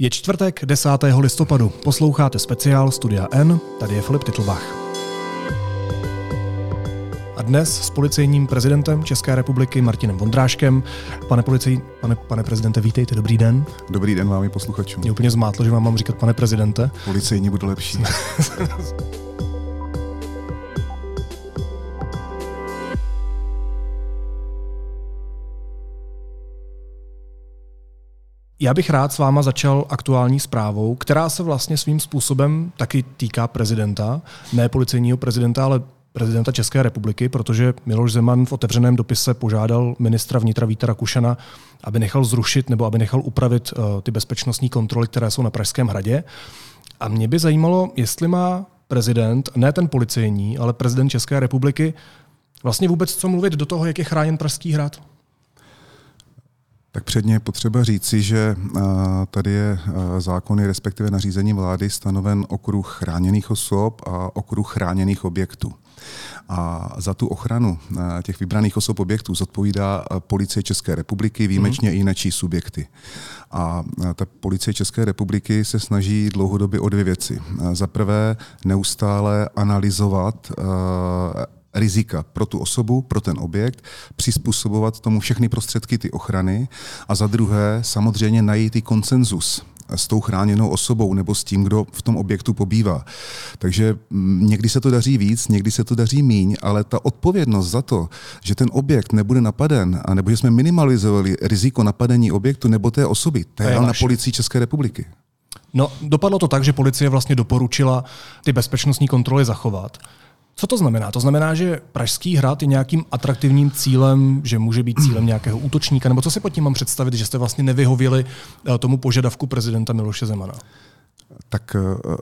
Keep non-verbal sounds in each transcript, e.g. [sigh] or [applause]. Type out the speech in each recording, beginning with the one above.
Je čtvrtek 10. listopadu. Posloucháte speciál Studia N, tady je Filip Titlbach. A dnes s policejním prezidentem České republiky Martinem Vondráškem. Pane, policij, pane, pane prezidente, vítejte, dobrý den. Dobrý den vám i posluchačům. Mě úplně zmátlo, že vám mám říkat pane prezidente. Policejní bude lepší. [laughs] Já bych rád s váma začal aktuální zprávou, která se vlastně svým způsobem taky týká prezidenta, ne policejního prezidenta, ale prezidenta České republiky, protože Miloš Zeman v otevřeném dopise požádal ministra vnitra Víta Rakušana, aby nechal zrušit nebo aby nechal upravit uh, ty bezpečnostní kontroly, které jsou na Pražském hradě. A mě by zajímalo, jestli má prezident, ne ten policejní, ale prezident České republiky, vlastně vůbec co mluvit do toho, jak je chráněn Pražský hrad. Tak předně je potřeba říci, že tady je zákony, respektive nařízení vlády stanoven okruh chráněných osob a okruh chráněných objektů. A za tu ochranu těch vybraných osob objektů zodpovídá policie České republiky, výjimečně mm. i jiné subjekty. A ta policie České republiky se snaží dlouhodobě o dvě věci. Za prvé neustále analyzovat rizika pro tu osobu, pro ten objekt, přizpůsobovat tomu všechny prostředky ty ochrany a za druhé samozřejmě najít i konsenzus s tou chráněnou osobou nebo s tím, kdo v tom objektu pobývá. Takže mm, někdy se to daří víc, někdy se to daří míň, ale ta odpovědnost za to, že ten objekt nebude napaden, a nebo že jsme minimalizovali riziko napadení objektu nebo té osoby, to je na policii České republiky. No, dopadlo to tak, že policie vlastně doporučila ty bezpečnostní kontroly zachovat. Co to znamená? To znamená, že Pražský hrad je nějakým atraktivním cílem, že může být cílem nějakého útočníka, nebo co si pod tím mám představit, že jste vlastně nevyhověli eh, tomu požadavku prezidenta Miloše Zemana? Tak eh,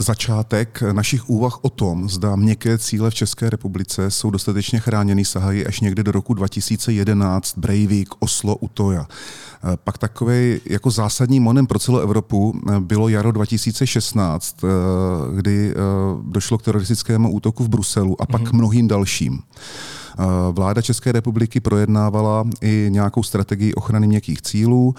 začátek našich úvah o tom, zda měkké cíle v České republice jsou dostatečně chráněny, sahají až někde do roku 2011, Breivik, Oslo, Utoja. Eh, pak takový jako zásadní monem pro celou Evropu eh, bylo jaro 2016, eh, kdy došlo k teroristickému útoku v Bruselu a pak mm-hmm. mnohým dalším. Vláda České republiky projednávala i nějakou strategii ochrany měkkých cílů,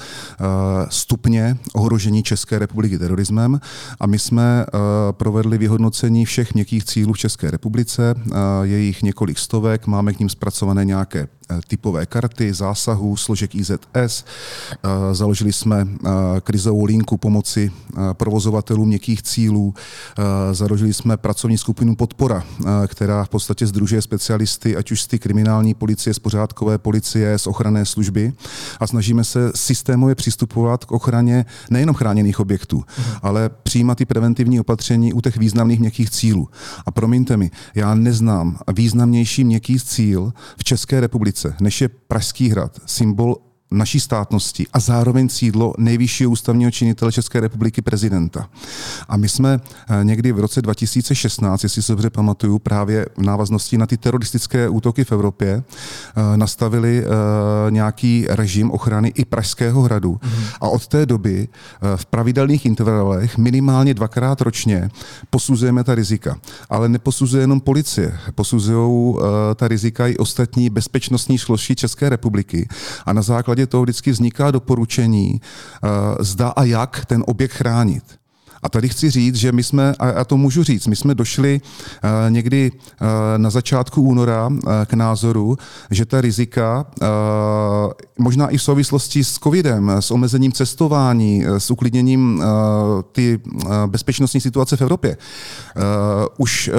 stupně ohrožení České republiky terorismem. A my jsme provedli vyhodnocení všech měkkých cílů v České republice, jejich několik stovek, máme k ním zpracované nějaké Eh, typové karty, zásahů, složek IZS. Eh, založili jsme eh, krizovou linku pomoci provozovatelům měkkých cílů. Založili jsme pracovní skupinu Podpora, která v podstatě združuje specialisty, ať už z ty kriminální policie, z pořádkové policie, z ochranné služby a snažíme se systémově přistupovat k ochraně nejenom chráněných objektů, uh-huh. ale přijímat i preventivní opatření u těch významných měkkých cílů. A promiňte mi, já neznám významnější měkký cíl v České republice, republice, než je Pražský hrad, symbol naší státnosti a zároveň sídlo nejvyššího ústavního činitele České republiky prezidenta. A my jsme eh, někdy v roce 2016, jestli se dobře pamatuju, právě v návaznosti na ty teroristické útoky v Evropě, eh, nastavili eh, nějaký režim ochrany i Pražského hradu. Mm. A od té doby v pravidelných intervalech minimálně dvakrát ročně posuzujeme ta rizika. Ale neposuzuje jenom policie, posuzují ta rizika i ostatní bezpečnostní složky České republiky. A na základě základě toho vždycky vzniká doporučení, eh, zda a jak ten objekt chránit. A tady chci říct, že my jsme, a já to můžu říct, my jsme došli uh, někdy uh, na začátku února k názoru, že ta rizika, možná i v souvislosti s covidem, s omezením cestování, s uklidněním ty bezpečnostní situace v Evropě, už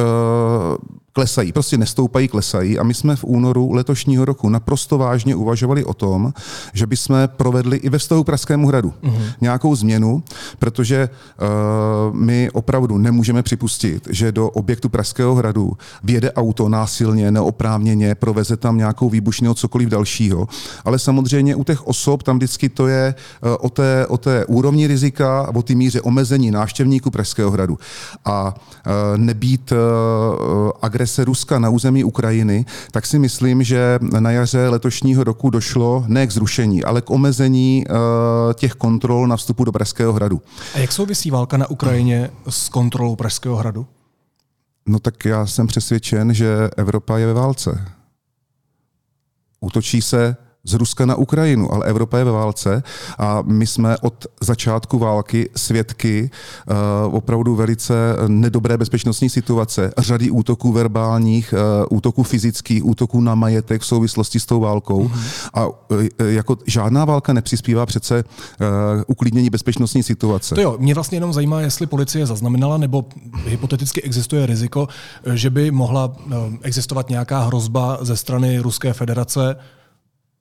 klesají, prostě nestoupají, klesají. A my jsme v únoru letošního roku naprosto vážně uvažovali o tom, že bychom provedli i ve vztahu Pražskému hradu mm-hmm. nějakou změnu, protože uh, my opravdu nemůžeme připustit, že do objektu Pražského hradu vjede auto násilně, neoprávněně, proveze tam nějakou výbušnou cokoliv dalšího. Ale samozřejmě u těch osob tam vždycky to je uh, o, té, o té úrovni rizika o té míře omezení návštěvníků Pražského hradu. A uh, nebýt uh, agrese Ruska na území Ukrajiny, tak si myslím, že na jaře letošního roku došlo ne k zrušení, ale k omezení uh, těch kontrol na vstupu do Pražského hradu. A jak souvisí válka na Ukrajině s kontrolou Pražského hradu? No tak já jsem přesvědčen, že Evropa je ve válce. Útočí se z Ruska na Ukrajinu, ale Evropa je ve válce a my jsme od začátku války svědky uh, opravdu velice nedobré bezpečnostní situace, řady útoků verbálních, uh, útoků fyzických, útoků na majetek v souvislosti s tou válkou mm-hmm. a uh, jako žádná válka nepřispívá přece uh, uklidnění bezpečnostní situace. To jo, mě vlastně jenom zajímá, jestli policie zaznamenala nebo hypoteticky existuje riziko, že by mohla existovat nějaká hrozba ze strany Ruské federace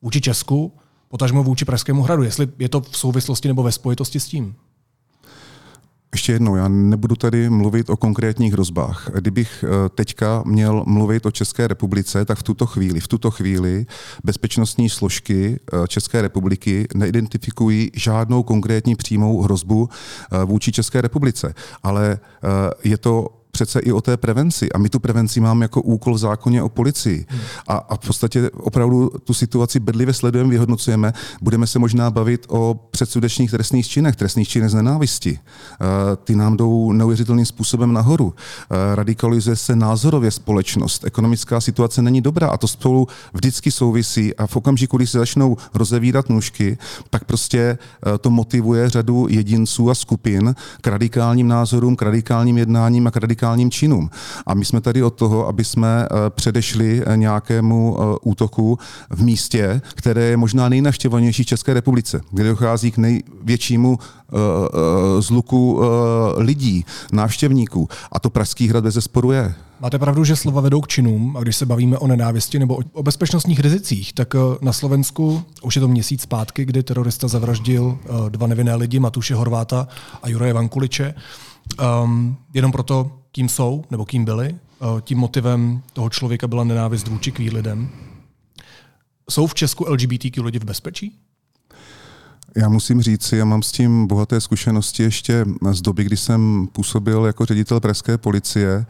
vůči Česku, potažmo vůči Pražskému hradu, jestli je to v souvislosti nebo ve spojitosti s tím. Ještě jednou, já nebudu tady mluvit o konkrétních hrozbách. Kdybych eh, teďka měl mluvit o České republice, tak v tuto chvíli, v tuto chvíli bezpečnostní složky eh, České republiky neidentifikují žádnou konkrétní přímou hrozbu eh, vůči České republice. Ale je to přece i o té prevenci. A my tu prevenci máme jako úkol v zákoně o policii. A, a v podstatě opravdu tu situaci bedlivě sledujeme, vyhodnocujeme. Budeme se možná bavit o předsudečných trestných činech, trestných činech z nenávisti. Uh, ty nám jdou neuvěřitelným způsobem nahoru. Uh, radikalizuje se názorově společnost. Ekonomická situace není dobrá a to spolu vždycky souvisí. A v okamžiku, kdy se začnou rozevírat nůžky, tak prostě uh, to motivuje řadu jedinců a skupin k radikálním názorům, k radikálním jednáním a k radikálním radikálním činům. A my jsme tady od toho, aby jsme eh, předešli eh, nějakému eh, útoku v místě, které je možná nejnavštěvovanější v České republice, kde dochází k největšímu zluku lidí, návštěvníků. A to Pražský hrad bez zesporu je. Máte pravdu, že slova vedou k činům a když se bavíme o nenávisti nebo o bezpečnostních rizicích, tak na Slovensku už je to měsíc zpátky, kdy terorista zavraždil dva nevinné lidi, Matuše Horváta a Juraje Vankuliče. Um, jenom proto, kým jsou nebo kým byli. Eh, tím motivem toho člověka byla nenávist vůči queer lidem. Jsou v Česku LGBTQ lidi v bezpečí? Já musím říct, já mám s tím bohaté zkušenosti ještě z doby, kdy jsem působil jako ředitel pražské policie,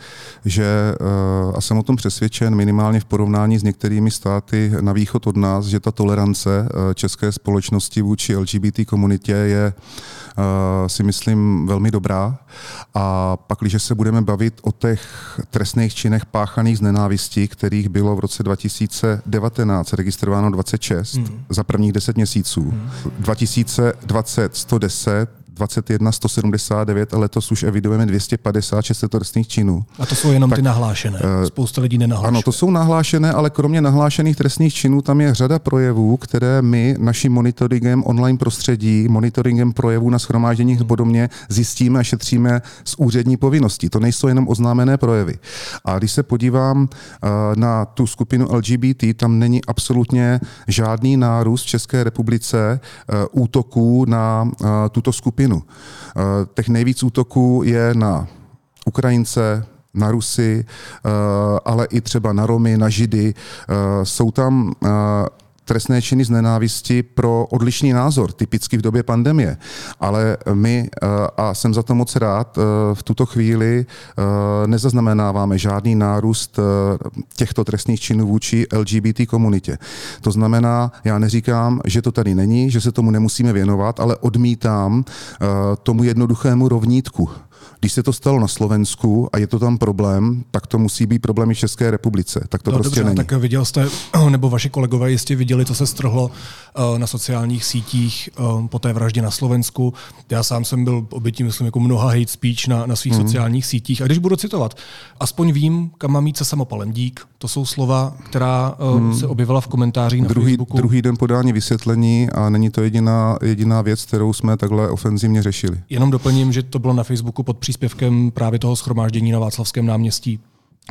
že eh, a jsem o tom přesvědčen minimálně v porovnání s některými státy na východ od nás, že ta tolerance eh, české společnosti vůči LGBT komunitě je Eh, si myslím velmi dobrá. A pak, když se budeme bavit o těch trestných činech páchaných z nenávistí, kterých bylo v roce 2019 registrováno 26 hmm. za prvních 10 měsíců, hmm. 2020 110, 21 179 a letos už evidujeme 256 trestných činů. A to jsou jenom tak, ty nahlášené. Eh, Spousta lidí nenahlášené. Ano, to jsou nahlášené, ale kromě nahlášených trestných činů tam je řada projevů, které my naším monitoringem online prostředí, monitoringem projevů na schromážděních hmm. podobně zjistíme a šetříme z úřední povinnosti. To nejsou jenom oznámené projevy. A když se podívám eh, na tu skupinu LGBT, tam není absolutně žádný nárůst v České republice eh, útoků na tuto skupinu Ukrajinu. Eh, těch nejvíc útoků je na Ukrajince, na Rusy, eh, ale i třeba na Romy, na Židy. Eh, jsou tam trestné činy z nenávisti pro odlišný názor, typicky v době pandemie. Ale my, eh, a jsem za to moc rád, eh, v tuto chvíli eh, nezaznamenáváme žádný nárůst těchto trestných činů vůči LGBT komunitě. To znamená, já neříkám, že to tady není, že se tomu nemusíme věnovat, ale odmítám tomu jednoduchému rovnítku. Když se to stalo na Slovensku a je to tam problém, tak to musí být problém i v České republice. Tak to no, prostě dobře, není. Tak viděl jste, [clears throat] nebo vaši kolegové jistě viděli, co se strhlo eh, na sociálních sítích eh, po té vraždě na Slovensku. Já sám jsem byl obětí, myslím, jako mnoha hate speech na, na svých mm. sociálních sítích. A když budu citovat, aspoň vím, kam mám jít se samopalem. Dík. To jsou slova, která mm. se objevila v komentářích na druhý, Facebooku. Druhý den podání vysvětlení a není to jediná, jediná věc, kterou jsme takhle ofenzivně řešili. Jenom doplním, že to bylo na Facebooku pod příspěvkem právě toho schromáždění na Václavském náměstí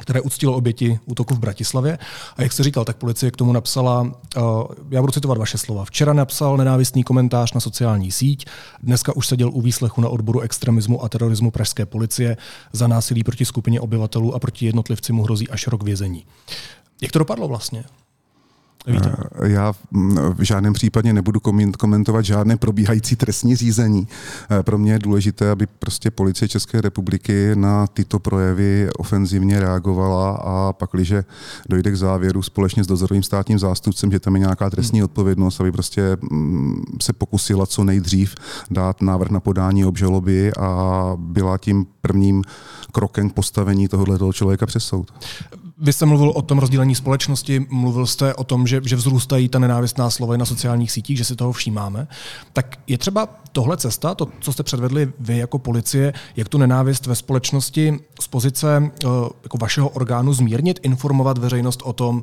které uctilo oběti útoku v Bratislavě. A jak jste říkal, tak policie k tomu napsala, uh, já budu citovat vaše slova, včera napsal nenávistný komentář na sociální síť, dneska už seděl u výslechu na odboru extremismu a terorismu pražské policie, za násilí proti skupině obyvatelů a proti jednotlivci mu hrozí až rok vězení. Jak to dopadlo vlastně? Víte? Eh, já v žádném případě nebudu komentovat žádné probíhající trestní řízení. Eh, pro mě je důležité, aby prostě policie České republiky na tyto projevy ofenzivně reagovala a pak, když dojde k závěru společně s dozorovým státním zástupcem, že tam je nějaká trestní hmm. odpovědnost, aby prostě se pokusila co nejdřív dát návrh na podání obžaloby a byla tím prvním krokem k postavení tohoto člověka přes soud. Vy jste mluvil o tom rozdělení společnosti, mluvil jste o tom, že, že vzrůstají ta nenávistná slova na sociálních sítích, že si toho všímáme. Tak je třeba tohle cesta, to, co jste předvedli vy jako policie, jak tu nenávist ve společnosti z pozice uh, jako vašeho orgánu zmírnit, informovat veřejnost o tom,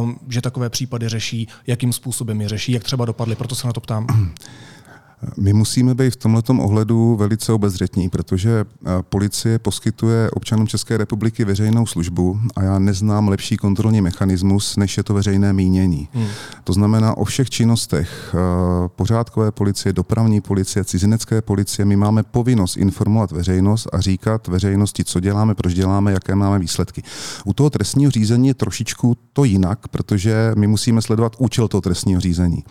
um, že takové případy řeší, jakým způsobem je řeší, jak třeba dopadly, proto se na to ptám. [clears throat] My musíme být v tomto ohledu velice obezřetní, protože eh, policie poskytuje občanům České republiky veřejnou službu a já neznám lepší kontrolní mechanismus, než je to veřejné mínění. Hmm. To znamená, o všech činnostech eh, pořádkové policie, dopravní policie, cizinecké policie, my máme povinnost informovat veřejnost a říkat veřejnosti, co děláme, proč děláme, jaké máme výsledky. U toho trestního řízení je trošičku to jinak, protože my musíme sledovat účel toho trestního řízení.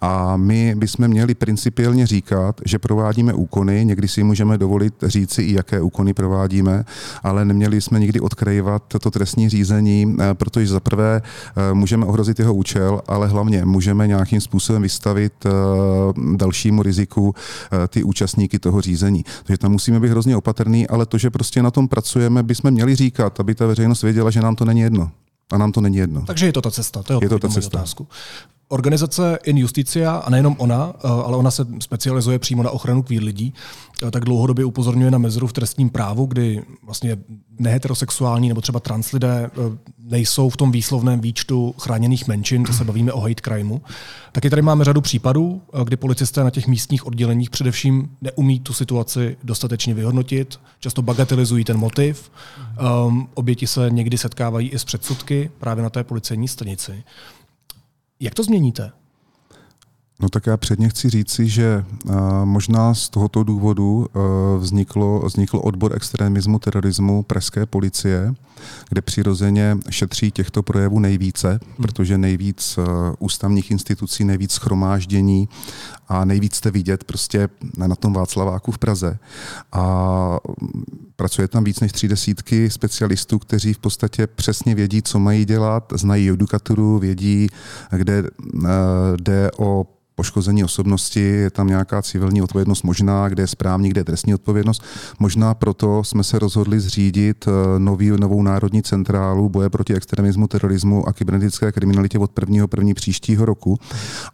A my bychom měli principy pravidelně říkat, že provádíme úkony, někdy si můžeme dovolit říci i jaké úkony provádíme, ale neměli jsme nikdy odkrývat to trestní řízení, eh, protože za prvé eh, můžeme ohrozit jeho účel, ale hlavně můžeme nějakým způsobem vystavit eh, dalšímu riziku ty účastníky toho řízení. Takže tam musíme být hrozně opatrný, ale to, že prostě na tom pracujeme, bychom měli říkat, aby ta veřejnost věděla, že nám to není jedno. A nám to není jedno. Takže je to ta cesta, to je, je to ta cesta. otázku. Organizace In Justicia, a nejenom ona, eh, ale ona se specializuje přímo na ochranu queer lidí, eh, tak dlouhodobě upozorňuje na mezeru v trestním právu, kdy vlastně neheterosexuální nebo třeba trans lidé eh, nejsou v tom výslovném výčtu chráněných menšin, to se bavíme o hate crimeu. Taky tady máme řadu případů, kdy policisté na těch místních odděleních především neumí tu situaci dostatečně vyhodnotit, často bagatelizují ten motiv, um, oběti se někdy setkávají i s předsudky právě na té policejní stanici. Jak to změníte? No tak já předně chci říci, že uh, možná z tohoto důvodu uh, vzniklo, vznikl odbor extremismu, terorismu Pražské policie, kde přirozeně šetří těchto projevů nejvíce, hmm. protože nejvíc uh, ústavních institucí, nejvíc schromáždění a nejvíc jste vidět prostě na tom Václaváku v Praze. A pracuje tam víc než tři desítky specialistů, kteří v podstatě přesně vědí, co mají dělat, znají judikaturu, vědí, kde jde o poškození osobnosti, je tam nějaká civilní odpovědnost možná, kde je správní, kde je trestní odpovědnost. Možná proto jsme se rozhodli zřídit eh, nový, novou národní centrálu boje proti extremismu, terorismu a kybernetické kriminalitě od prvního první příštího roku.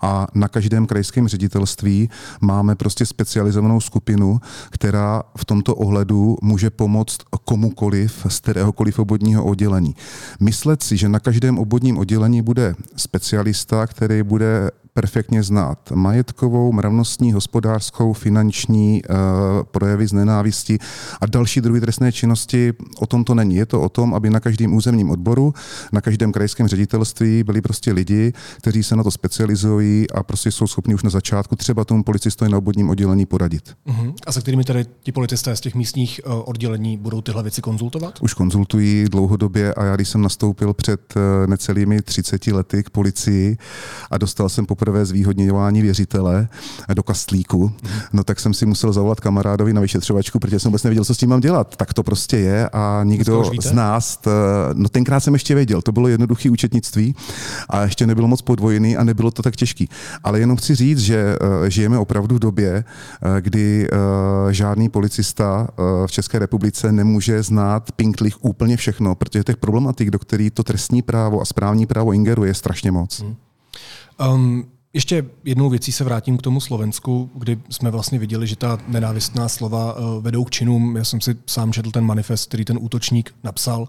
A na každém krajském ředitelství máme prostě specializovanou skupinu, která v tomto ohledu může pomoct komukoliv z kteréhokoliv obodního oddělení. Myslet si, že na každém obodním oddělení bude specialista, který bude perfektně znát majetkovou, mravnostní, hospodářskou, finanční uh, projevy z nenávisti a další druhy trestné činnosti. O tom to není. Je to o tom, aby na každém územním odboru, na každém krajském ředitelství byli prostě lidi, kteří se na to specializují a prostě jsou schopni už na začátku třeba tomu policistovi na obvodním oddělení poradit. Uh-huh. A se kterými tedy ti policisté z těch místních uh, oddělení budou tyhle věci konzultovat? Už konzultují dlouhodobě a já když jsem nastoupil před uh, necelými 30 lety k policii a dostal jsem poprvé zvýhodňování věřitele do kastlíku, no tak jsem si musel zavolat kamarádovi na vyšetřovačku, protože jsem vůbec nevěděl, co s tím mám dělat. Tak to prostě je a nikdo z nás, no tenkrát jsem ještě věděl, to bylo jednoduché účetnictví a ještě nebylo moc podvojený a nebylo to tak těžký. Ale jenom chci říct, že eh, žijeme opravdu v době, eh, kdy eh, žádný policista v České republice nemůže znát pinklich úplně všechno, protože těch problematik, do kterých to trestní právo a správní právo ingeruje, je strašně moc. Hmm. Um, ještě jednou věcí se vrátím k tomu Slovensku, kdy jsme vlastně viděli, že ta nenávistná slova eh, vedou k činům. Já jsem si sám četl ten manifest, který ten útočník napsal.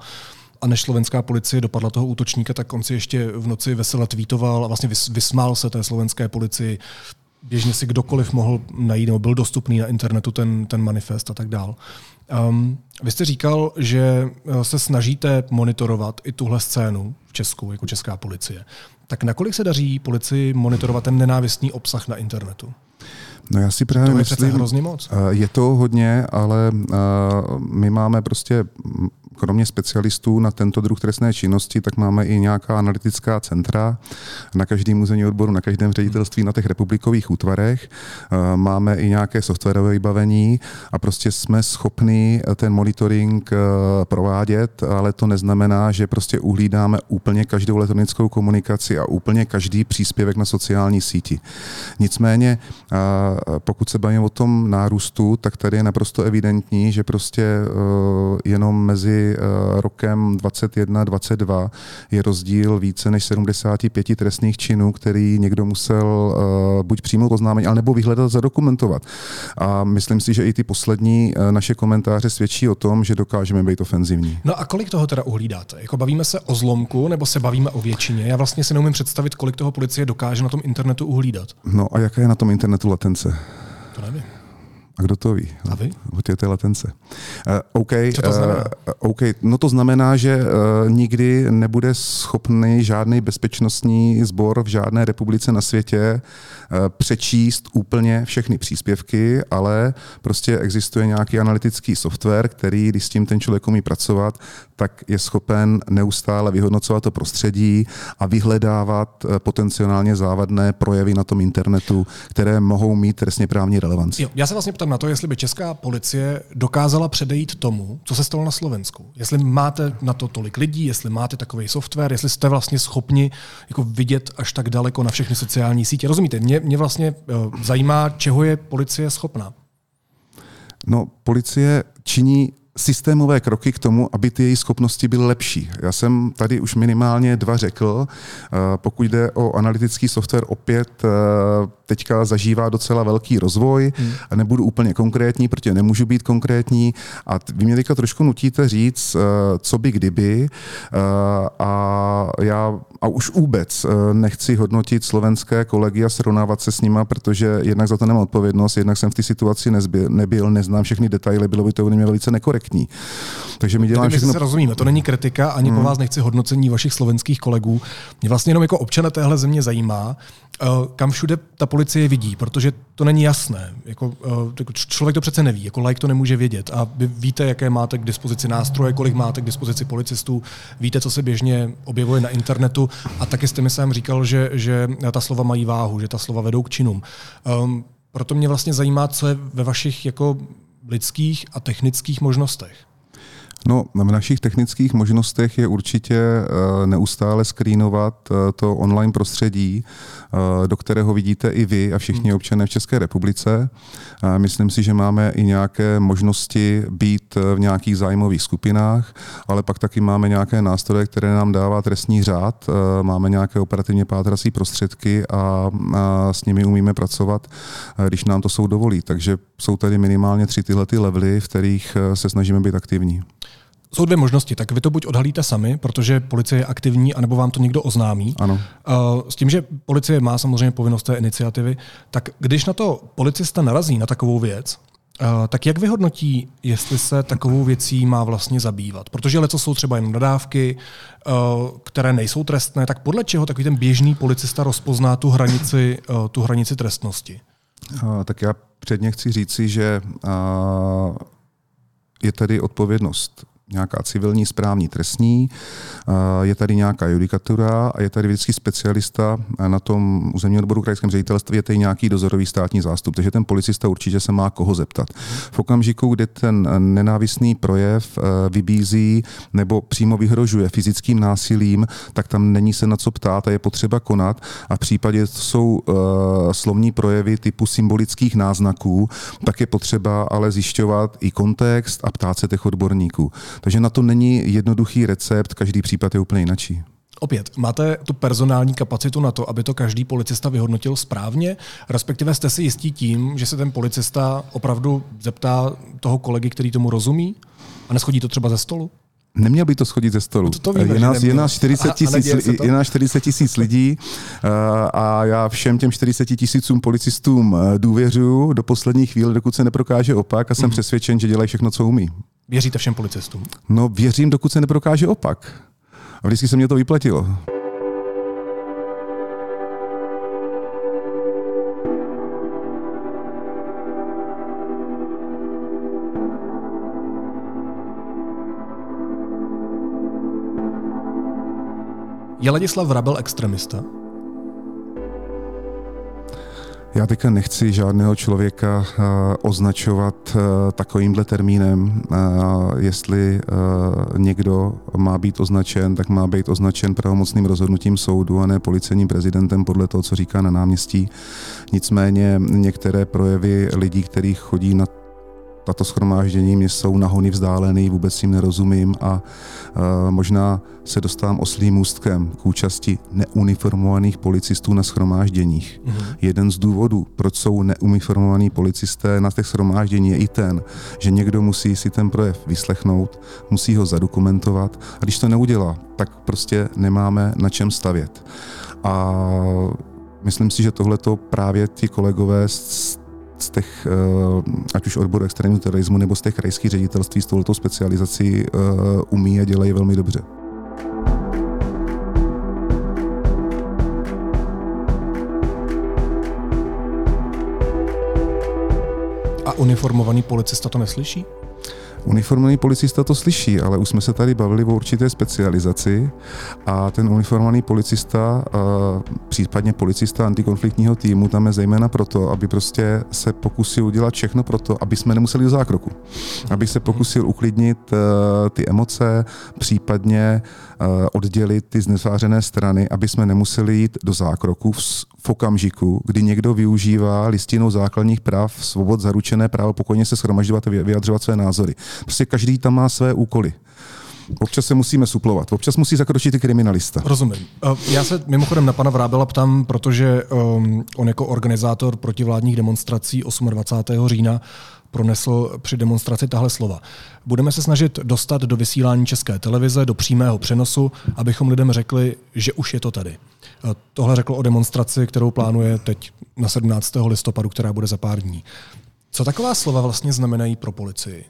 A než slovenská policie dopadla toho útočníka, tak on si ještě v noci vesele tweetoval a vlastně vysmál se té slovenské policii. Běžně si kdokoliv mohl najít, nebo byl dostupný na internetu ten, ten manifest a tak dál. Um, vy jste říkal, že eh, se snažíte monitorovat i tuhle scénu v Česku, jako česká policie. Tak nakolik se daří policii monitorovat ten nenávistný obsah na internetu? No já si právě to je myslím, hrozně moc. Eh, je to hodně, ale eh, my máme prostě kromě specialistů na tento druh trestné činnosti, tak máme i nějaká analytická centra na každém územní odboru, na každém ředitelství, na těch republikových útvarech. Eh, máme i nějaké softwarové vybavení a prostě jsme schopni ten monitoring eh, provádět, ale to neznamená, že prostě uhlídáme úplně každou elektronickou komunikaci a úplně každý příspěvek na sociální síti. Nicméně, pokud se bavíme o tom nárůstu, tak tady je naprosto evidentní, že prostě jenom mezi rokem 21-22 je rozdíl více než 75 trestných činů, který někdo musel buď přímo oznámení, ale nebo vyhledat, zadokumentovat. A myslím si, že i ty poslední naše komentáře svědčí o tom, že dokážeme být ofenzivní. No a kolik toho teda uhlídáte? Jako bavíme se o zlomku nebo se bavíme o většině? Já vlastně si neumím představit, kolik toho policie dokáže na tom internetu uhlídat. No a jaká je na tom internetu latence? To nevím. A kdo to ví? A vy? O té latence. Uh, okay, Co to znamená? Uh, OK, no to znamená, že uh, nikdy nebude schopný žádný bezpečnostní sbor v žádné republice na světě uh, přečíst úplně všechny příspěvky, ale prostě existuje nějaký analytický software, který, když s tím ten člověk umí pracovat, tak je schopen neustále vyhodnocovat to prostředí a vyhledávat potenciálně závadné projevy na tom internetu, které mohou mít trestně právní relevanci. Jo, já se vlastně ptám na to, jestli by česká policie dokázala předejít tomu, co se stalo na Slovensku. Jestli máte na to tolik lidí, jestli máte takový software, jestli jste vlastně schopni jako vidět až tak daleko na všechny sociální sítě. Rozumíte? Mě, mě vlastně uh, zajímá, čeho je policie schopná. No, policie činí systémové kroky k tomu, aby ty její schopnosti byly lepší. Já jsem tady už minimálně dva řekl. Eh, pokud jde o analytický software, opět eh, teďka zažívá docela velký rozvoj hmm. a nebudu úplně konkrétní, protože nemůžu být konkrétní a vy mě teďka trošku nutíte říct, eh, co by kdyby a já a už vůbec nechci hodnotit slovenské kolegy a srovnávat se s nima, protože jednak za to nemám odpovědnost, jednak jsem v té situaci nezbyl, nebyl, neznám všechny detaily, bylo by to mě velice nekorektní korektní. Takže my děláme všechno... se rozumíme, to není kritika, ani hmm. po vás nechci hodnocení vašich slovenských kolegů. Mě vlastně jenom jako občana téhle země zajímá, eh, kam všude ta policie vidí, protože to není jasné. Jako, eh, člověk to přece neví, jako like to nemůže vědět. A vy víte, jaké máte k dispozici nástroje, kolik máte k dispozici policistů, víte, co se běžně objevuje na internetu a taky jste mi sám říkal, že, že ta slova mají váhu, že ta slova vedou k činům. Um, proto mě vlastně zajímá, co je ve vašich jako lidských a technických možnostech? No, v našich technických možnostech je určitě eh, neustále skrýnovat eh, to online prostředí, eh, do kterého vidíte i vy a všichni hmm. občané v České republice. Myslím si, že máme i nějaké možnosti být v nějakých zájmových skupinách, ale pak taky máme nějaké nástroje, které nám dává trestní řád. Máme nějaké operativně pátrací prostředky a s nimi umíme pracovat, když nám to jsou dovolí. Takže jsou tady minimálně tři tyhle ty levely, v kterých se snažíme být aktivní. Jsou dvě možnosti. Tak vy to buď odhalíte sami, protože policie je aktivní, anebo vám to někdo oznámí. Ano. S tím, že policie má samozřejmě povinnost té iniciativy, tak když na to policista narazí na takovou věc, tak jak vyhodnotí, jestli se takovou věcí má vlastně zabývat? Protože leco jsou třeba jen nadávky, které nejsou trestné, tak podle čeho takový ten běžný policista rozpozná tu hranici, tu hranici trestnosti? Tak já předně chci říci, že je tady odpovědnost nějaká civilní, správní, trestní, je tady nějaká judikatura a je tady vždycky specialista na tom územním odboru krajském ředitelství, je tady nějaký dozorový státní zástup, takže ten policista určitě se má koho zeptat. V okamžiku, kdy ten nenávistný projev e, vybízí nebo přímo vyhrožuje fyzickým násilím, tak tam není se na co ptát a je potřeba konat a v případě jsou uh, slovní projevy typu symbolických náznaků, tak je potřeba ale zjišťovat i kontext a ptát se těch odborníků. Takže na to není jednoduchý recept, každý případ je úplně jinačí. Opět, máte tu personální kapacitu na to, aby to každý policista vyhodnotil správně? Respektive jste si jistí tím, že se ten policista opravdu zeptá toho kolegy, který tomu rozumí a neschodí to třeba ze stolu? Neměl by to schodit ze stolu. To, to víme, je, nás, je, nás 40 tisíc, je nás 40 tisíc lidí uh, a já všem těm 40 tisícům policistům uh, důvěřuju do poslední chvíle, dokud se neprokáže opak a jsem mm. přesvědčen, že dělají všechno, co umí. Věříte všem policistům? No věřím, dokud se neprokáže opak. A vždycky se mě to vyplatilo. Je Ladislav Vrabel extremista? Já teďka nechci žádného člověka uh, označovat uh, takovýmhle termínem. Uh, jestli někdo má být označen, tak má být označen pravomocným rozhodnutím soudu a ne policejním prezidentem podle toho, co říká na náměstí. Nicméně některé projevy lidí, kteří chodí na tato schromáždění mě jsou nahony vzdálený, vůbec jim nerozumím a uh, možná se dostávám oslým můstkem k účasti neuniformovaných policistů na schromážděních. Mm-hmm. Jeden z důvodů, proč jsou neuniformovaní policisté na těch schromáždění, je i ten, že někdo musí si ten projev vyslechnout, musí ho zadokumentovat a když to neudělá, tak prostě nemáme na čem stavět. A myslím si, že tohleto právě ti kolegové z z těch, eh, ať už odboru extrémního terorismu nebo z těch krajských ředitelství s touto specializací eh, umí a dělají velmi dobře. A uniformovaný policista to neslyší? Uniformovaný policista to slyší, ale už jsme se tady bavili o určité specializaci a ten uniformovaný policista, případně policista antikonfliktního týmu, tam je zejména proto, aby prostě se pokusil udělat všechno pro to, aby jsme nemuseli do zákroku. Aby se pokusil uklidnit e, ty emoce, případně e, oddělit ty znesvářené strany, aby jsme nemuseli jít do zákroku v, v okamžiku, kdy někdo využívá listinou základních práv, svobod zaručené právo pokojně se schromažďovat a vyjadřovat své názory. Prostě každý tam má své úkoly. Občas se musíme suplovat, občas musí zakročit i kriminalista. Rozumím. Já se mimochodem na pana Vrábela ptám, protože um, on jako organizátor protivládních demonstrací 28. října pronesl při demonstraci tahle slova. Budeme se snažit dostat do vysílání České televize, do přímého přenosu, abychom lidem řekli, že už je to tady. Tohle řekl o demonstraci, kterou plánuje teď na 17. listopadu, která bude za pár dní. Co taková slova vlastně znamenají pro policii?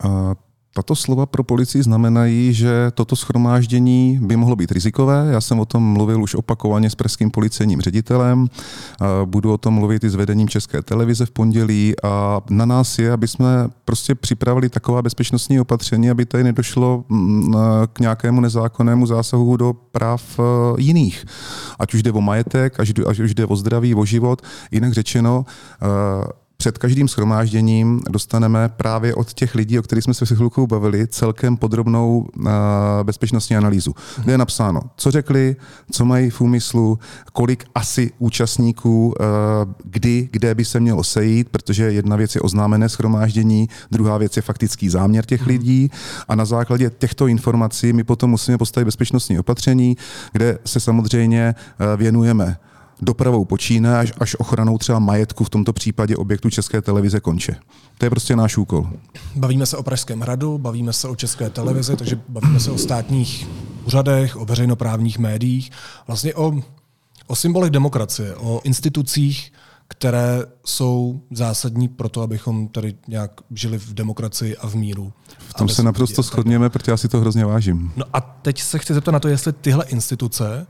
A tato slova pro policii znamenají, že toto schromáždění by mohlo být rizikové. Já jsem o tom mluvil už opakovaně s pražským policejním ředitelem. Budu o tom mluvit i s vedením České televize v pondělí a na nás je, aby jsme prostě připravili taková bezpečnostní opatření, aby tady nedošlo mm, k nějakému nezákonnému zásahu do práv e, jiných. Ať už jde o majetek, ať už jde o zdraví, o život. Jinak řečeno, e, před každým schromážděním dostaneme právě od těch lidí, o kterých jsme se s chvilkou bavili, celkem podrobnou uh, bezpečnostní analýzu, kde je napsáno, co řekli, co mají v úmyslu, kolik asi účastníků, uh, kdy, kde by se mělo sejít, protože jedna věc je oznámené schromáždění, druhá věc je faktický záměr těch mhm. lidí. A na základě těchto informací my potom musíme postavit bezpečnostní opatření, kde se samozřejmě uh, věnujeme dopravou počíná až, až ochranou třeba majetku, v tomto případě objektu České televize konče. To je prostě náš úkol. Bavíme se o Pražském hradu, bavíme se o České televizi, takže bavíme se o státních úřadech, o veřejnoprávních médiích, vlastně o, o symbolech demokracie, o institucích, které jsou zásadní pro to, abychom tady nějak žili v demokracii a v míru. V tom se naprosto shodněme, protože já si to hrozně vážím. No a teď se chci zeptat na to, jestli tyhle instituce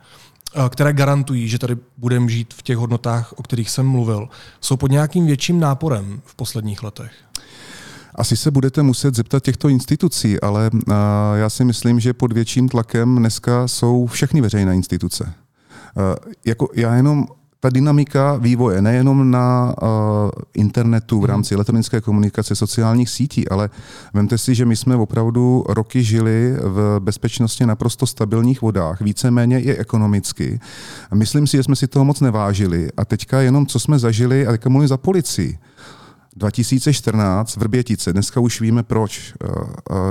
které garantují, že tady budeme žít v těch hodnotách, o kterých jsem mluvil, jsou pod nějakým větším náporem v posledních letech? Asi se budete muset zeptat těchto institucí, ale eh, já si myslím, že pod větším tlakem dneska jsou všechny veřejné instituce. Eh, jako já jenom ta dynamika vývoje nejenom na uh, internetu v mhm. rámci elektronické komunikace, sociálních sítí, ale vemte si, že my jsme opravdu roky žili v bezpečnostně naprosto stabilních vodách, víceméně i ekonomicky. Myslím si, že jsme si toho moc nevážili a teďka jenom, co jsme zažili, a teďka mluvím za policii, 2014 Vrbětice, dneska už víme proč.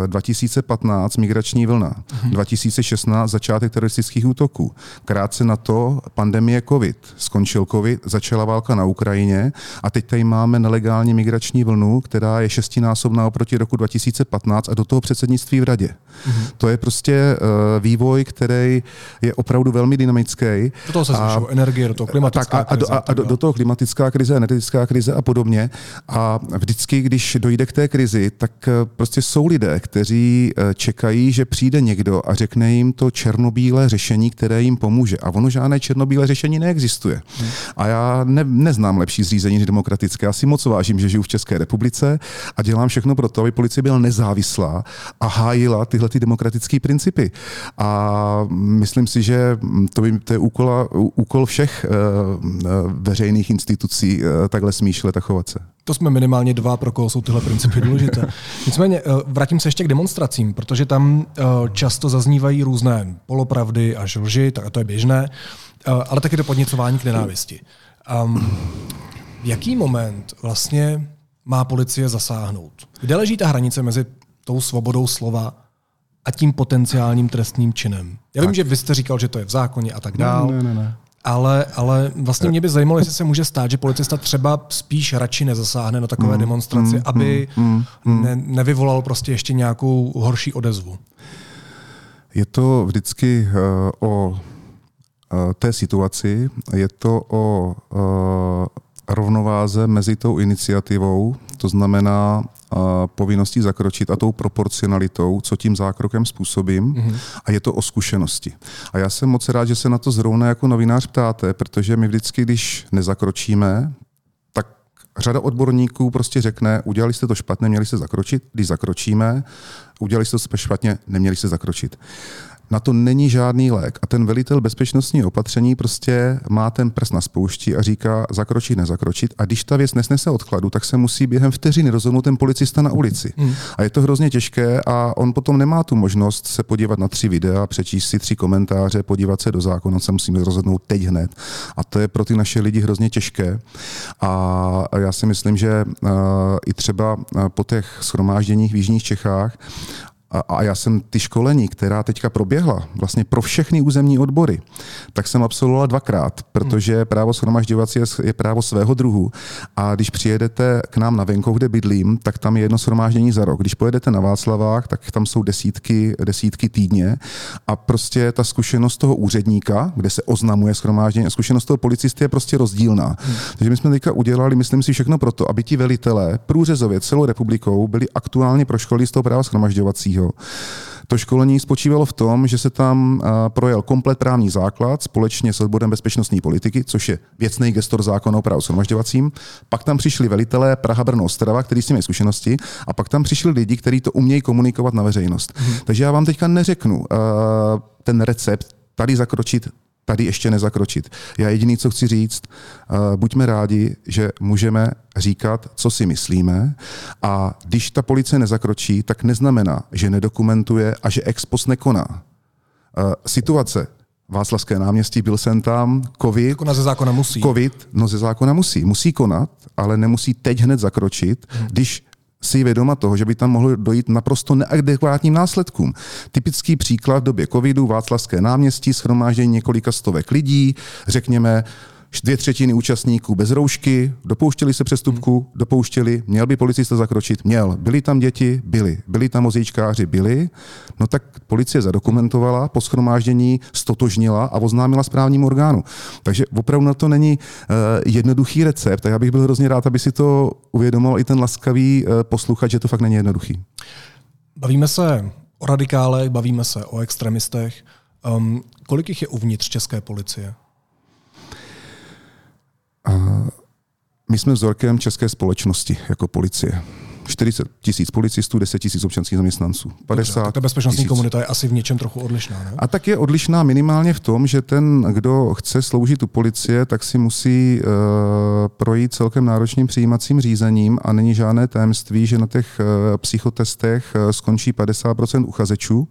2015 migrační vlna, 2016 začátek teroristických útoků. Krátce na to pandemie COVID. Skončil COVID, začala válka na Ukrajině a teď tady máme nelegální migrační vlnu, která je šestinásobná oproti roku 2015 a do toho předsednictví v radě. Mm-hmm. To je prostě vývoj, který je opravdu velmi dynamický. Do toho se a, energie, do toho klimatická tak a, a, do, a, a do, do toho klimatická krize, energetická krize a podobně. A A vždycky, když dojde k té krizi, tak eh, prostě jsou lidé, kteří eh, čekají, že přijde někdo a řekne jim to černobílé řešení, které jim pomůže. A ono žádné černobílé řešení neexistuje. A já ne, neznám lepší zřízení než demokratické. Já si moc vážím, že žiju v České republice a dělám všechno pro to, aby policie byla nezávislá a hájila tyhle ty demokratické principy. A myslím si, že to, by, to je úkol, úkol všech uh, veřejných institucí uh, takhle smýšlet a chovat se. To jsme minimálně dva, pro koho jsou tyhle principy důležité. [laughs] Nicméně uh, vrátím se ještě k demonstracím, protože tam uh, často zaznívají různé polopravdy až lži, tak to je běžné, uh, ale taky to podněcování k nenávisti. Um, jaký moment vlastně má policie zasáhnout? Kde leží ta hranice mezi tou svobodou slova a tím potenciálním trestným činem. Já vím, tak. že vy jste říkal, že to je v zákoně a tak dále. Ne, ne, ne. Ale, ale vlastně mě by zajímalo, jestli se může stát, že policista třeba spíš radši nezasáhne na takové mm, demonstraci, mm, aby mm, mm, ne, nevyvolal prostě ještě nějakou horší odezvu. Je to vždycky uh, o uh, té situaci, je to o uh, rovnováze mezi tou iniciativou, to znamená povinností zakročit a tou proporcionalitou, co tím zákrokem způsobím. Mm-hmm. A je to o zkušenosti. A já jsem moc rád, že se na to zrovna jako novinář ptáte, protože my vždycky, když nezakročíme, tak řada odborníků prostě řekne, udělali jste to špatně, měli jste zakročit, když zakročíme, udělali jste to špatně, neměli jste zakročit na to není žádný lék. A ten velitel bezpečnostní opatření prostě má ten prst na spoušti a říká zakročit, nezakročit. A když ta věc nesnese odkladu, tak se musí během vteřiny rozhodnout ten policista na ulici. Hmm. A je to hrozně těžké a on potom nemá tu možnost se podívat na tři videa, přečíst si tři komentáře, podívat se do zákona, se musíme rozhodnout teď hned. A to je pro ty naše lidi hrozně těžké. A já si myslím, že i třeba po těch schromážděních v Jižních Čechách a, a já jsem ty školení, která teďka proběhla vlastně pro všechny územní odbory, tak jsem absolvoval dvakrát, protože hmm. právo shromažďovací je, je právo svého druhu. A když přijedete k nám na venkov, kde bydlím, tak tam je jedno shromáždění za rok. Když pojedete na Václavách, tak tam jsou desítky, desítky týdně. A prostě ta zkušenost toho úředníka, kde se oznamuje shromáždění, a zkušenost toho policisty je prostě rozdílná. Hmm. Takže my jsme teďka udělali, myslím si, všechno proto, aby ti velitelé průřezově celou republikou byli aktuálně proškolí z toho práva shromažďovacího to školení spočívalo v tom, že se tam projel komplet právní základ společně s odborem bezpečnostní politiky, což je věcný gestor zákona o právu shromažďovacím. Pak tam přišli velitelé Praha, Brno, Ostrava, kteří s tím mají zkušenosti, a pak tam přišli lidi, kteří to umějí komunikovat na veřejnost. Hmm. Takže já vám teďka neřeknu uh, ten recept, tady zakročit, tady ještě nezakročit. Já jediný, co chci říct, uh, buďme rádi, že můžeme říkat, co si myslíme a když ta policie nezakročí, tak neznamená, že nedokumentuje a že ex post nekoná. Uh, situace Václavské náměstí, byl jsem tam, covid. Konat ze zákona musí. Covid, no ze zákona musí. Musí konat, ale nemusí teď hned zakročit, hmm. když si vědoma toho, že by tam mohlo dojít naprosto neadekvátním následkům. Typický příklad v době covidu, Václavské náměstí, schromáždění několika stovek lidí, řekněme, dvě třetiny účastníků bez roušky, dopouštěli se přestupku, dopouštěli, měl by policista zakročit, měl. Byli tam děti, byli. Byli tam vozíčkáři, byli. No tak policie zadokumentovala, po schromáždění stotožnila a oznámila správnímu orgánu. Takže opravdu na to není uh, jednoduchý recept a já bych byl hrozně rád, aby si to uvědomil i ten laskavý uh, posluchač, že to fakt není jednoduchý. Bavíme se o radikálech, bavíme se o extremistech. Um, kolik jich je uvnitř české policie? My jsme vzorkem české společnosti jako policie. 40 tisíc policistů, 10 tisíc občanských zaměstnanců. 50 Dobře, ta bezpečnostní tisíc. komunita je asi v něčem trochu odlišná, ne? A tak je odlišná minimálně v tom, že ten, kdo chce sloužit u policie, tak si musí uh, projít celkem náročným přijímacím řízením a není žádné tajemství, že na těch uh, psychotestech uh, skončí 50% uchazečů. Uh,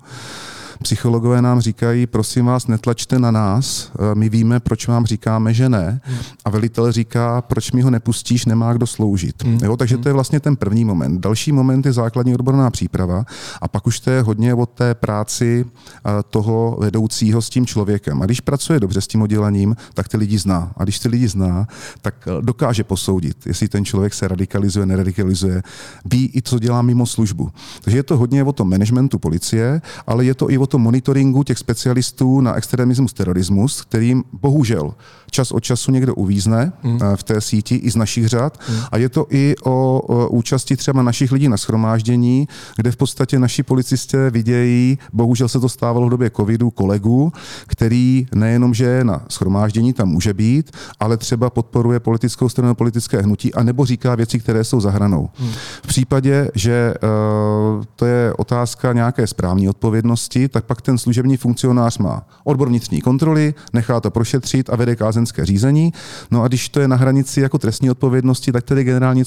Psychologové nám říkají, prosím vás, netlačte na nás, eh, my víme, proč vám říkáme, že ne. A velitel říká, proč mi ho nepustíš, nemá kdo sloužit. Hmm. Jo, takže to je vlastně ten první moment. Další moment je základní odborná příprava a pak už to je hodně o té práci eh, toho vedoucího s tím člověkem. A když pracuje dobře s tím oddělením, tak ty lidi zná. A když ty lidi zná, tak eh, dokáže posoudit, jestli ten člověk se radikalizuje, neradikalizuje, ví i, co dělá mimo službu. Takže je to hodně o tom managementu policie, ale je to i o o tom monitoringu těch specialistů na extremismus, terorismus, kterým bohužel čas od času někdo uvízne hmm. v té síti i z našich řad. Hmm. A je to i o, o účasti třeba našich lidí na schromáždění, kde v podstatě naši policisté vidějí, bohužel se to stávalo v době covidu, kolegů, který nejenom, že je na schromáždění, tam může být, ale třeba podporuje politickou stranu, politické hnutí, anebo říká věci, které jsou za hranou. Hmm. V případě, že uh, to je otázka nějaké správní odpovědnosti, tak pak ten služební funkcionář má odbor vnitřní kontroly, nechá to prošetřit a vede kázenské řízení. No a když to je na hranici jako trestní odpovědnosti, tak tedy generální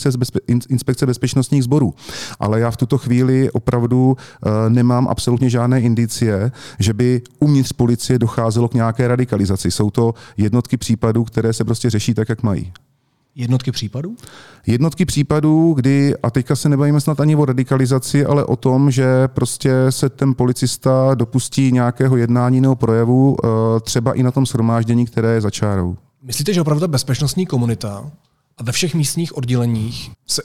inspekce bezpečnostních sborů. Ale já v tuto chvíli opravdu uh, nemám absolutně žádné indicie, že by uvnitř policie docházelo k nějaké radikalizaci. Jsou to jednotky případů, které se prostě řeší tak, jak mají. Jednotky případů? Jednotky případů, kdy, a teďka se nebavíme snad ani o radikalizaci, ale o tom, že prostě se ten policista dopustí nějakého jednání nebo projevu, eh, třeba i na tom shromáždění, které je za čárou. Myslíte, že opravdu ta bezpečnostní komunita a ve všech místních odděleních se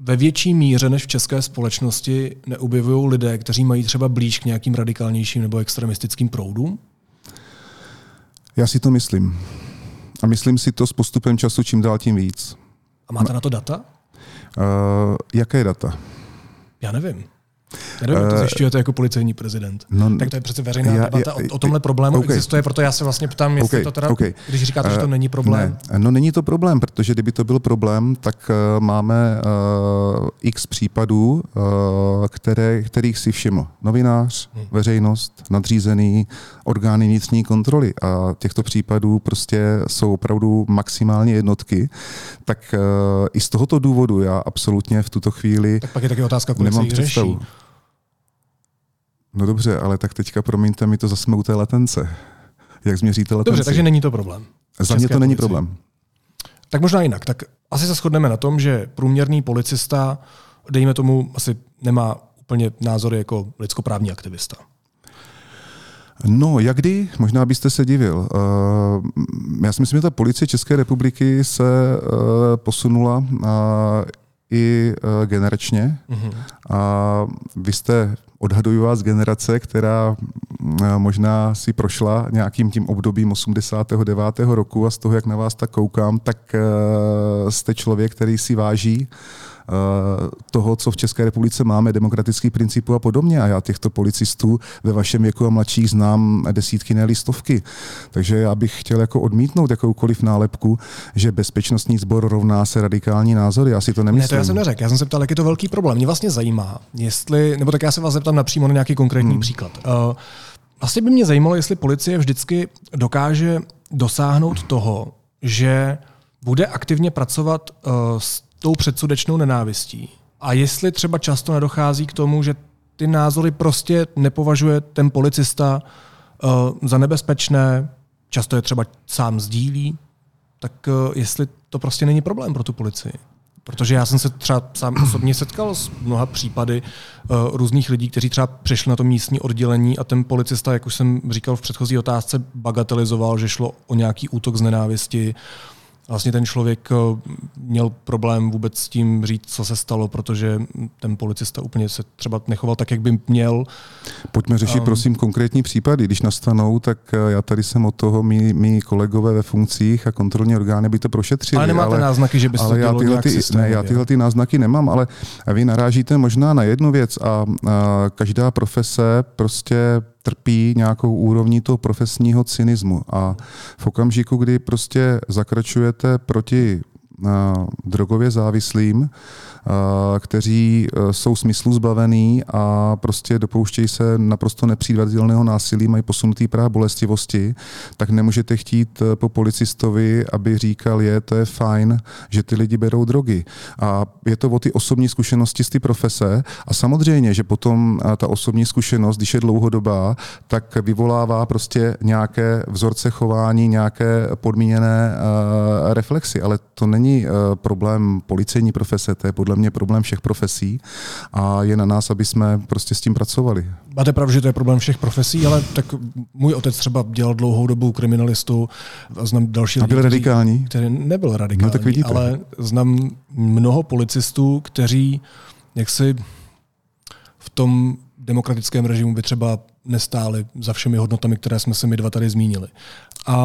ve větší míře než v české společnosti neobjevují lidé, kteří mají třeba blíž k nějakým radikálnějším nebo extremistickým proudům? Já si to myslím. A myslím si to s postupem času čím dál tím víc. A máte na to data? Uh, jaké data? Já nevím. Nevím, to eh, zjišťujete jako policejní prezident. No, tak to je přece veřejná já, debata. Já, o, o tomhle problému okay. existuje, proto já se vlastně ptám, jestli okay, to teda, okay. když říkáte, že to není problém. Ne. No není to problém, protože kdyby to byl problém, tak uh, máme uh, x případů, uh, které, kterých si všiml novinář, hmm. veřejnost, nadřízený, orgány vnitřní kontroly a těchto případů prostě jsou opravdu maximálně jednotky, tak uh, i z tohoto důvodu já absolutně v tuto chvíli tak pak je taky otázka, nemám představu. Řeší. No dobře, ale tak teďka promiňte mi to zase u té latence. Jak změříte latenci? Dobře, takže není to problém. Za mě to není problém. Tak možná jinak. Tak asi se shodneme na tom, že průměrný policista, dejme tomu, asi nemá úplně názory jako lidskoprávní aktivista. No, jak kdy? Možná byste se divil. Uh, já si myslím, že ta policie České republiky se uh, posunula uh, i generačně. Uh-huh. A vy jste odhaduju vás generace, která možná si prošla nějakým tím obdobím 89. roku a z toho, jak na vás tak koukám, tak jste člověk, který si váží toho, co v České republice máme, demokratický principů a podobně. A já těchto policistů ve vašem věku a mladších znám desítky, ne stovky. Takže já bych chtěl jako odmítnout jakoukoliv nálepku, že bezpečnostní sbor rovná se radikální názory. Já si to nemyslím. Ne, to já jsem neřekl. Já jsem se ptal, jak je to velký problém. Mě vlastně zajímá, jestli, nebo tak já se vás zeptám napřímo na nějaký konkrétní hmm. příklad. Uh, vlastně by mě zajímalo, jestli policie vždycky dokáže dosáhnout toho, že bude aktivně pracovat uh, s tou předsudečnou nenávistí. A jestli třeba často nedochází k tomu, že ty názory prostě nepovažuje ten policista uh, za nebezpečné, často je třeba sám sdílí, tak uh, jestli to prostě není problém pro tu policii. Protože já jsem se třeba sám osobně setkal s mnoha případy uh, různých lidí, kteří třeba přišli na to místní oddělení a ten policista, jak už jsem říkal v předchozí otázce, bagatelizoval, že šlo o nějaký útok z nenávisti, uh, vlastně ten člověk eh, měl problém vůbec s tím říct, co se stalo, protože ten policista úplně se třeba nechoval tak, jak by měl. Pojďme řešit, um, prosím, konkrétní případy. Když nastanou, tak eh, já tady jsem od toho, mý, mý kolegové ve funkcích a kontrolní orgány by to prošetřili. Ale nemáte ale, náznaky, že by se to já tyhle, ty, ne, já tyhle ty náznaky nemám, ale vy narážíte možná na jednu věc a, a každá profese prostě trpí nějakou úrovní toho profesního cynismu. A v okamžiku, kdy prostě zakračujete proti drogově závislým, kteří e, jsou smyslu zbavený a prostě dopouštějí se naprosto nepřídatelného násilí, mají posunutý práv bolestivosti, tak nemůžete chtít po policistovi, aby říkal, je, to je fajn, že ty lidi berou drogy. A je to o ty osobní zkušenosti z ty profese a samozřejmě, že potom ta osobní zkušenost, když je dlouhodobá, tak vyvolává prostě nějaké vzorce chování, nějaké podmíněné reflexy, ale to není uh, problém policejní profese, to je podle mě problém všech profesí a je na nás, aby jsme prostě s tím pracovali. Máte pravdu, že to je problém všech profesí, ale tak můj otec třeba dělal dlouhou dobu kriminalistu a znám další lidi, radikální? Který nebyl radikální, no, tak vidíte. ale znám mnoho policistů, kteří jaksi v tom demokratickém režimu by třeba nestáli za všemi hodnotami, které jsme se my dva tady zmínili.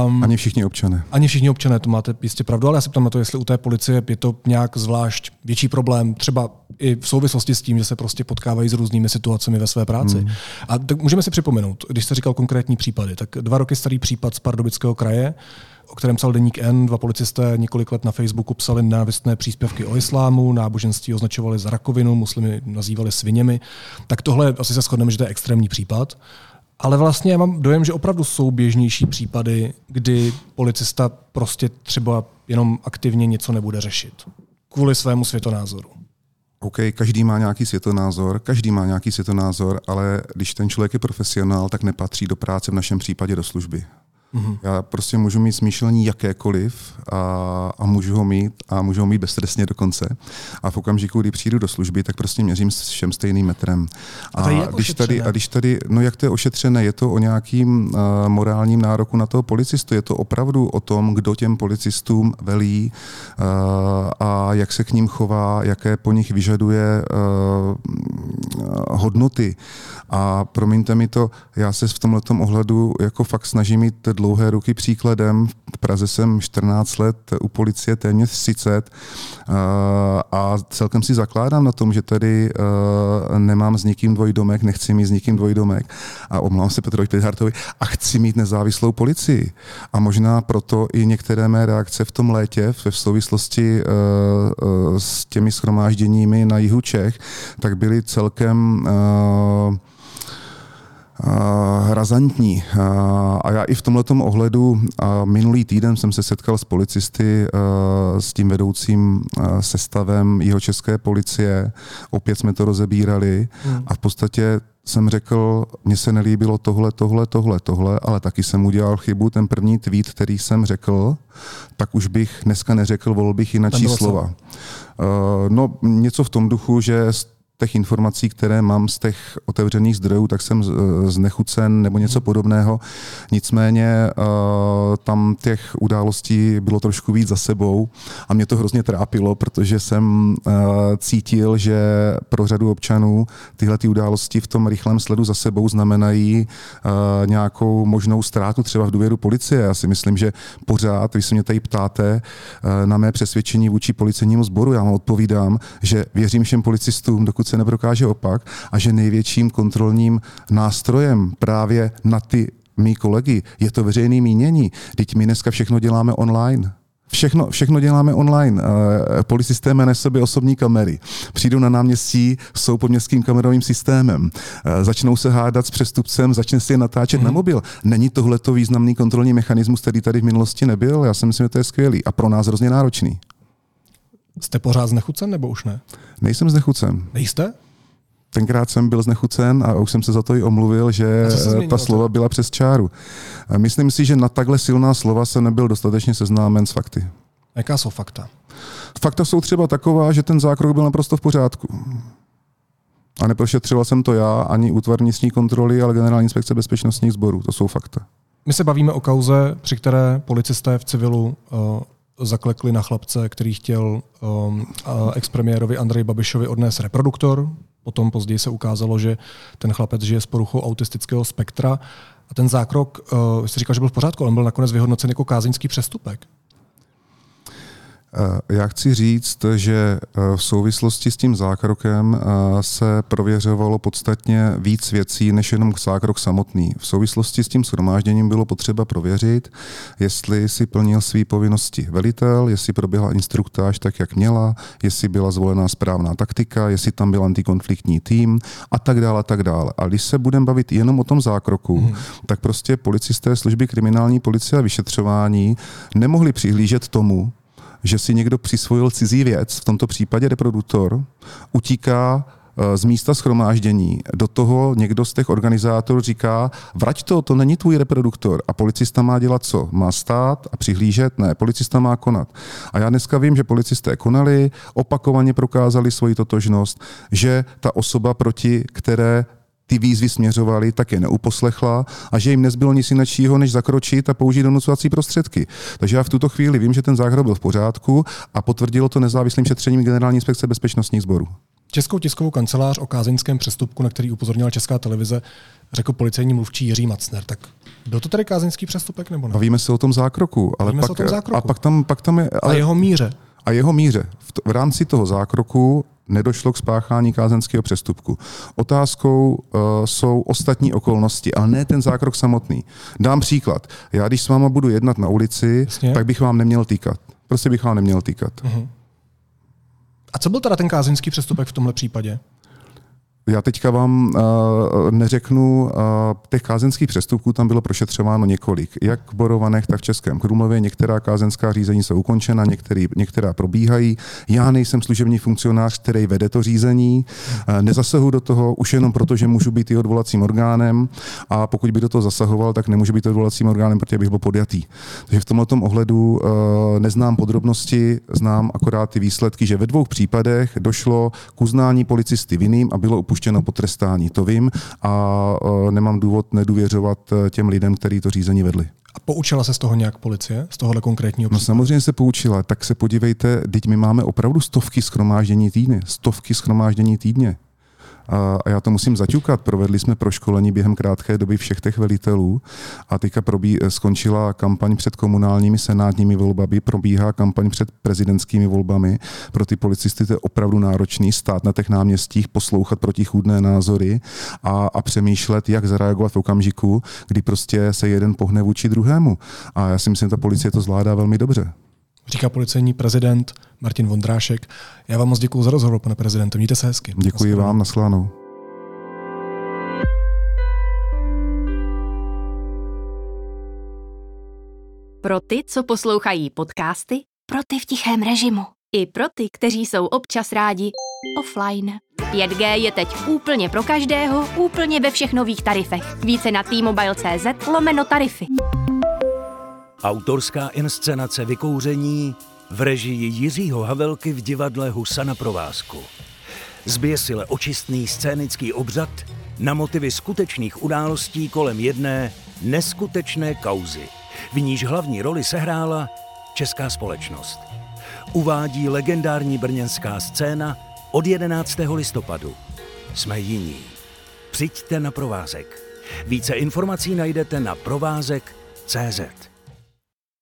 Um, ani všichni občané. Ani všichni občané, to máte jistě pravdu, ale já se ptám na to, jestli u té policie je to nějak zvlášť větší problém, třeba i v souvislosti s tím, že se prostě potkávají s různými situacemi ve své práci. Hmm. A tak můžeme si připomenout, když jste říkal konkrétní případy, tak dva roky starý případ z Pardubického kraje, o kterém psal Deník N. Dva policisté několik let na Facebooku psali nenávistné příspěvky o islámu, náboženství označovali za rakovinu, muslimy nazývali sviněmi. Tak tohle asi se shodneme, že to je extrémní případ. Ale vlastně já mám dojem, že opravdu jsou běžnější případy, kdy policista prostě třeba jenom aktivně něco nebude řešit. Kvůli svému světonázoru. OK, každý má nějaký světonázor, každý má nějaký světonázor, ale když ten člověk je profesionál, tak nepatří do práce v našem případě do služby. Mm-hmm. Já prostě můžu mít smýšlení jakékoliv a, a můžu ho mít a můžu ho mít bezstresně dokonce. A v okamžiku, kdy přijdu do služby, tak prostě měřím s všem stejným metrem. A, a, když tady, a když tady, no jak to je ošetřené, je to o nějakým uh, morálním nároku na toho policistu, je to opravdu o tom, kdo těm policistům velí uh, a jak se k ním chová, jaké po nich vyžaduje uh, hodnoty. A promiňte mi to, já se v tomhle ohledu jako fakt snažím mít dlouhé ruky příkladem. V Praze jsem 14 let, u policie téměř 30 eh, a celkem si zakládám na tom, že tady eh, nemám s nikým dvojdomek, nechci mít s nikým dvojdomek a omlouvám se Petrovi Pidhartovi a chci mít nezávislou policii. A možná proto i některé mé reakce v tom létě v souvislosti eh, s těmi schromážděními na jihu Čech, tak byly celkem razantní. A já i v tomto ohledu minulý týden jsem se setkal s policisty, s tím vedoucím sestavem jeho české policie. Opět jsme to rozebírali hmm. a v podstatě jsem řekl, mně se nelíbilo tohle, tohle, tohle, tohle, ale taky jsem udělal chybu. Ten první tweet, který jsem řekl, tak už bych dneska neřekl, volil bych jináčí slova. Uh, no, něco v tom duchu, že těch informací, které mám z těch otevřených zdrojů, tak jsem znechucen nebo něco podobného. Nicméně eh, tam těch událostí bylo trošku víc za sebou a mě to hrozně trápilo, protože jsem eh, cítil, že pro řadu občanů tyhle ty události v tom rychlém sledu za sebou znamenají nějakou možnou ztrátu třeba v důvěru policie. Já si myslím, že pořád, když se mě tady ptáte na mé přesvědčení vůči policejnímu sboru, já vám odpovídám, že věřím všem policistům, dokud se neprokáže opak a že největším kontrolním nástrojem právě na ty mý kolegy je to veřejné mínění. Teď my dneska všechno děláme online. Všechno, všechno děláme online. Eh, policisté mají na sobě osobní kamery. Přijdou na náměstí, jsou pod městským kamerovým systémem. Eh, začnou se hádat s přestupcem, začne si je natáčet mm. na mobil. Není tohle to významný kontrolní mechanismus, který tady v minulosti nebyl? Já si myslím, že to je skvělý a pro nás hrozně náročný. Jste pořád znechucen nebo už ne? Nejsem znechucen. Nejste? Tenkrát jsem byl znechucen a už jsem se za to i omluvil, že ta slova byla přes čáru. Myslím si, že na takhle silná slova se nebyl dostatečně seznámen s fakty. Jaká jsou fakta? Fakta jsou třeba taková, že ten zákrok byl naprosto v pořádku. A neprošetřila jsem to já, ani útvar vnitřní kontroly, ale generální inspekce bezpečnostních sborů. To jsou fakta. My se bavíme o kauze, při které policisté v civilu uh, zaklekli na chlapce, který chtěl um, expremiérovi Andrej Babišovi odnést reproduktor. Potom později se ukázalo, že ten chlapec žije s poruchou autistického spektra. A ten zákrok, uh, jste říkal, že byl v pořádku, ale byl nakonec vyhodnocen jako kázeňský přestupek. Eh, já chci říct, že eh, v souvislosti s tím zákrokem eh, se prověřovalo podstatně víc věcí, než jenom zákrok samotný. V souvislosti s tím shromážděním bylo potřeba prověřit, jestli si plnil své povinnosti velitel, jestli proběhla instruktáž tak, jak měla, jestli byla zvolená správná taktika, jestli tam byl antikonfliktní tým a tak dále, a tak dále. A když se budeme bavit jenom o tom zákroku, hmm. tak prostě policisté služby kriminální policie a vyšetřování nemohli přihlížet tomu, že si někdo přisvojil cizí věc, v tomto případě reproduktor, utíká eh, z místa schromáždění. Do toho někdo z těch organizátorů říká, vrať to, to není tvůj reproduktor. A policista má dělat co? Má stát a přihlížet? Ne, policista má konat. A já dneska vím, že policisté konali, opakovaně prokázali svoji totožnost, že ta osoba, proti které ty výzvy směřovaly, tak je neuposlechla a že jim nezbylo nic jiného, než zakročit a použít donucovací prostředky. Takže já v tuto chvíli vím, že ten zákrok byl v pořádku a potvrdilo to nezávislým šetřením Generální inspekce bezpečnostních sborů. Českou tiskovou kancelář o kázeňském přestupku, na který upozornila Česká televize, řekl policejní mluvčí Jiří Macner. Tak byl to tedy kázeňský přestupek nebo ne? Bavíme se o tom zákroku. Ale Bavíme pak, se o tom zákroku. A pak tam, pak tam je... Ale... A jeho míře. A jeho míře. V, t- v rámci toho zákroku nedošlo k spáchání kázenského přestupku. Otázkou uh, jsou ostatní okolnosti, ale ne ten zákrok samotný. Dám příklad. Já, když s váma budu jednat na ulici, Jasně. tak bych vám neměl týkat. Prostě bych vám neměl týkat. Uh-huh. A co byl teda ten kázeňský přestupek v tomhle případě? Já teďka vám uh, neřeknu, uh, těch kázenských přestupků tam bylo prošetřováno několik. Jak v Borovanech, tak v Českém Krumlově. Některá kázeňská řízení jsou ukončena, některý, některá probíhají. Já nejsem služební funkcionář, který vede to řízení. Uh, nezasahu do toho už jenom proto, že můžu být i odvolacím orgánem a pokud by do toho zasahoval, tak nemůžu být odvolacím orgánem, protože bych byl podjatý. Takže v tomto ohledu uh, neznám podrobnosti, znám akorát ty výsledky, že ve dvou případech došlo k uznání policisty vinným a bylo upuštěno potrestání. To vím a uh, nemám důvod nedůvěřovat těm lidem, kteří to řízení vedli. A poučila se z toho nějak policie, z tohohle konkrétního No samozřejmě se poučila, tak se podívejte, teď my máme opravdu stovky schromáždění týdně, stovky schromáždění týdně. A já to musím zaťukat. Provedli jsme proškolení během krátké doby všech těch velitelů a teďka probí, skončila kampaň před komunálními senátními volbami, probíhá kampaň před prezidentskými volbami. Pro ty policisty to je opravdu náročný stát na těch náměstích, poslouchat protichůdné názory a, a přemýšlet, jak zareagovat v okamžiku, kdy prostě se jeden pohne vůči druhému. A já si myslím, že ta policie to zvládá velmi dobře. Říká policejní prezident Martin Vondrášek. Já vám moc děkuji za rozhovor, pane prezidente. Mějte se hezky. Děkuji vám, naslánou. Pro ty, co poslouchají podcasty, pro ty v tichém režimu, i pro ty, kteří jsou občas rádi offline. 5G je teď úplně pro každého, úplně ve všech nových tarifech. Více na t-mobile.cz lomeno tarify. Autorská inscenace Vykouření v režii Jiřího Havelky v divadle Husa na provázku. Zběsile očistný scénický obřad na motivy skutečných událostí kolem jedné neskutečné kauzy, v níž hlavní roli sehrála česká společnost. Uvádí legendární brněnská scéna od 11. listopadu. Jsme jiní. Přijďte na provázek. Více informací najdete na provázek.cz.